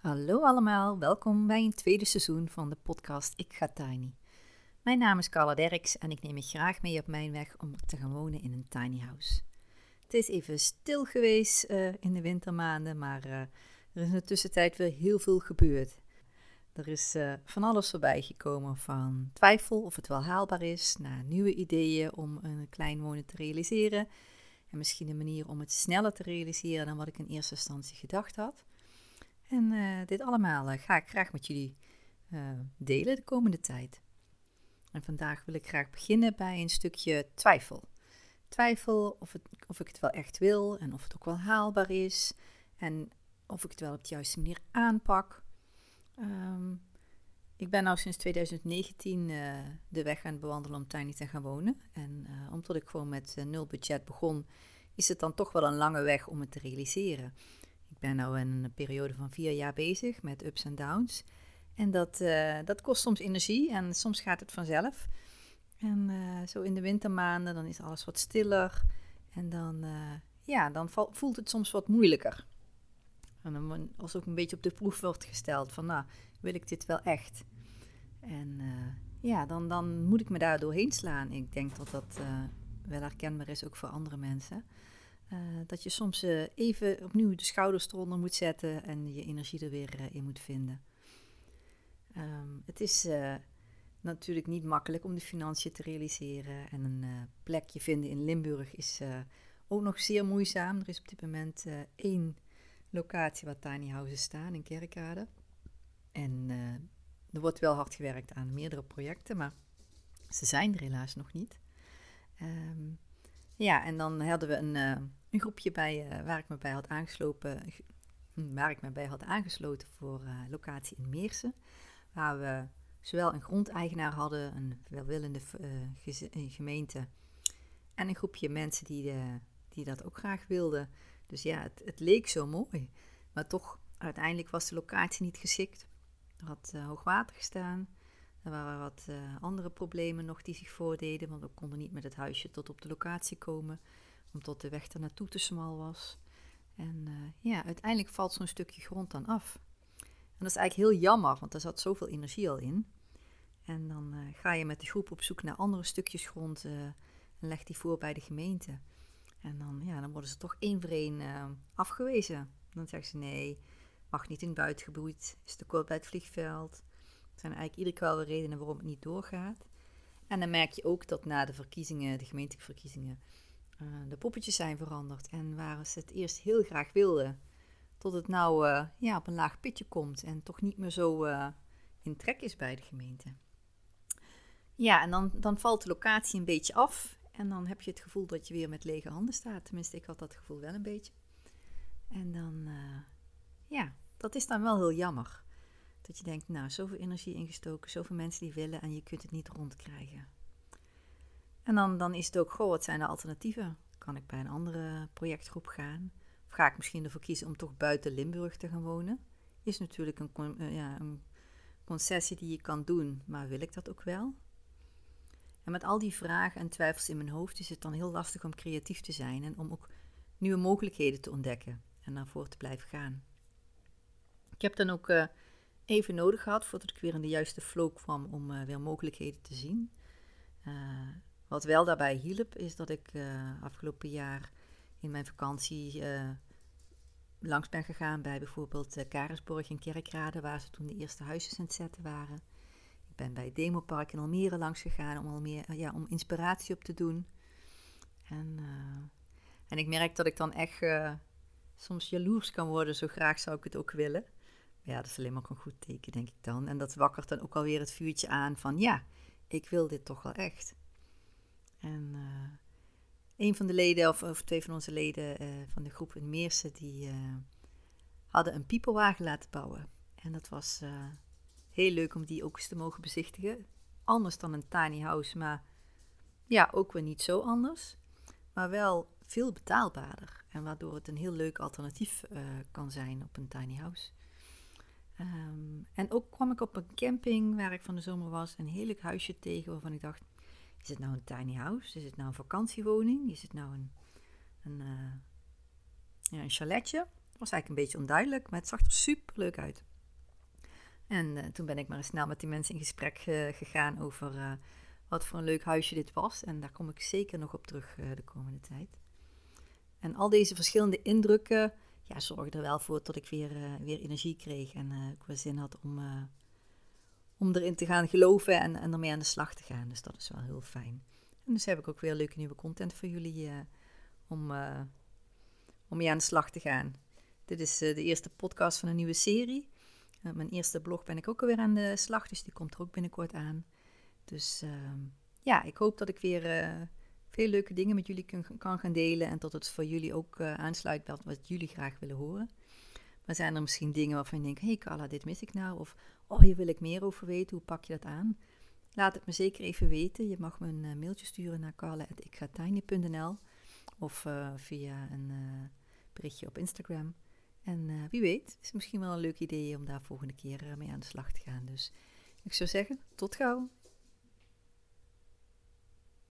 Hallo allemaal, welkom bij een tweede seizoen van de podcast Ik ga Tiny. Mijn naam is Carla Derks en ik neem je graag mee op mijn weg om te gaan wonen in een tiny house. Het is even stil geweest uh, in de wintermaanden, maar uh, er is in de tussentijd weer heel veel gebeurd. Er is uh, van alles voorbij gekomen, van twijfel of het wel haalbaar is, naar nieuwe ideeën om een klein wonen te realiseren. En misschien een manier om het sneller te realiseren dan wat ik in eerste instantie gedacht had. En uh, dit allemaal uh, ga ik graag met jullie uh, delen de komende tijd. En vandaag wil ik graag beginnen bij een stukje twijfel. Twijfel of, het, of ik het wel echt wil en of het ook wel haalbaar is. En of ik het wel op de juiste manier aanpak. Um, ik ben nu sinds 2019 de weg aan het bewandelen om tiny te gaan wonen. En omdat ik gewoon met nul budget begon, is het dan toch wel een lange weg om het te realiseren. Ben nu een periode van vier jaar bezig met ups en downs. En dat, uh, dat kost soms energie en soms gaat het vanzelf. En uh, zo in de wintermaanden, dan is alles wat stiller. En dan, uh, ja, dan voelt het soms wat moeilijker. En dan als ook een beetje op de proef wordt gesteld van, nou, wil ik dit wel echt? En ja, dan, dan moet ik me daar doorheen slaan. Ik denk dat dat wel herkenbaar is ook voor andere mensen. Uh, dat je soms uh, even opnieuw de schouders eronder moet zetten en je energie er weer uh, in moet vinden. Um, het is natuurlijk niet makkelijk om de financiën te realiseren. En een plekje vinden in Limburg is ook nog zeer moeizaam. Er is op dit moment één locatie waar tiny houses staan in Kerkrade. En er wordt wel hard gewerkt aan meerdere projecten, maar ze zijn er helaas nog niet. Um, ja, en dan hadden we een, een groepje bij uh, waar ik me bij had aangesloten, hm, waar ik me bij had aangesloten voor uh, locatie in Meersen. Waar we zowel een grondeigenaar hadden, een welwillende gemeente en een groepje mensen die, die dat ook graag wilden. Dus ja, het, het, leek zo mooi. Maar toch, uiteindelijk was de locatie niet geschikt. Er had hoogwater gestaan. Er waren wat andere problemen nog die zich voordeden, want we konden niet met het huisje tot op de locatie komen, omdat de weg er naartoe te smal was. En uh, ja, uiteindelijk valt zo'n stukje grond dan af. En dat is eigenlijk heel jammer, want er zat zoveel energie al in. En dan uh, ga je met de groep op zoek naar andere stukjes grond en leg die voor bij de gemeente. En dan, ja, dan worden ze toch één voor één afgewezen. Dan zeggen ze nee, mag niet in het is te kort bij het vliegveld zijn eigenlijk iedere keer wel redenen waarom het niet doorgaat. En dan merk je ook dat na de verkiezingen, de gemeentelijke verkiezingen, uh, de poppetjes zijn veranderd. En waar ze het eerst heel graag wilden, tot het nou uh, ja, op een laag pitje komt en toch niet meer zo uh, in trek is bij de gemeente. Ja, en dan, dan valt de locatie een beetje af. En dan heb je het gevoel dat je weer met lege handen staat. Tenminste, ik had dat gevoel wel een beetje. En dan, ja, dat is dan wel heel jammer. Dat je denkt, nou, zoveel energie ingestoken, zoveel mensen die willen en je kunt het niet rondkrijgen. En dan, dan is het ook, goh, wat zijn de alternatieven? Kan ik bij een andere projectgroep gaan? Of ga ik misschien ervoor kiezen om toch buiten Limburg te gaan wonen? Is natuurlijk een, uh, ja, een concessie die je kan doen, maar wil ik dat ook wel? En met al die vragen en twijfels in mijn hoofd is het dan heel lastig om creatief te zijn en om ook nieuwe mogelijkheden te ontdekken en daarvoor te blijven gaan. Ik heb dan ook uh, even nodig gehad voordat ik weer in de juiste flow kwam om uh, weer mogelijkheden te zien. Uh, wat wel daarbij hielp, is dat ik uh, afgelopen jaar in mijn vakantie langs ben gegaan bij bijvoorbeeld Karisborg en Kerkrade, waar ze toen de eerste huisjes aan het zetten waren. Ik ben bij het Demopark in Almere langs gegaan om, Almere, ja, om inspiratie op te doen. En, en ik merk dat ik dan echt soms jaloers kan worden, zo graag zou ik het ook willen. Ja, dat is alleen maar een goed teken, denk ik dan. En dat wakkert dan ook alweer het vuurtje aan van ja, ik wil dit toch wel echt. En uh, een van de leden, of, twee van onze leden uh, van de groep in Meersen, die uh, hadden een piepelwagen laten bouwen. En dat was heel leuk om die ook eens te mogen bezichtigen. Anders dan een tiny house, maar ja, ook weer niet zo anders. Maar wel veel betaalbaarder. En waardoor het een heel leuk alternatief kan zijn op een tiny house. Um, en ook kwam ik op een camping waar ik van de zomer was, een heerlijk huisje tegen waarvan ik dacht, is het nou een tiny house? Is het nou een vakantiewoning? Is het nou een, een, uh, ja, een chaletje? was eigenlijk een beetje onduidelijk, maar het zag er super leuk uit. En toen ben ik maar snel met die mensen in gesprek gegaan over wat voor een leuk huisje dit was. En daar kom ik zeker nog op terug de komende tijd. En al deze verschillende indrukken ja, zorgden er wel voor dat ik weer, weer energie kreeg en ik weer zin had om, om erin te gaan geloven en, en ermee aan de slag te gaan. Dus dat is wel heel fijn. En dus heb ik ook weer leuke nieuwe content voor jullie uh, om, uh, om mee aan de slag te gaan. Dit is uh, de eerste podcast van een nieuwe serie. mijn eerste blog ben ik ook alweer aan de slag, dus die komt er ook binnenkort aan. Dus ehm, ja, ik hoop dat ik weer veel leuke dingen met jullie kan, kan gaan delen en dat het voor jullie ook aansluit bij wat jullie graag willen horen. Maar zijn er misschien dingen waarvan je denkt, hé hey Carla, dit mis ik nou? Of, oh, hier wil ik meer over weten, hoe pak je dat aan? Laat het me zeker even weten. Je mag me een uh, mailtje sturen naar carla.ikgatiny.nl of uh, via een uh, berichtje op Instagram. En wie weet, is misschien wel een leuk idee om daar volgende keer mee aan de slag te gaan. Dus ik zou zeggen, tot gauw!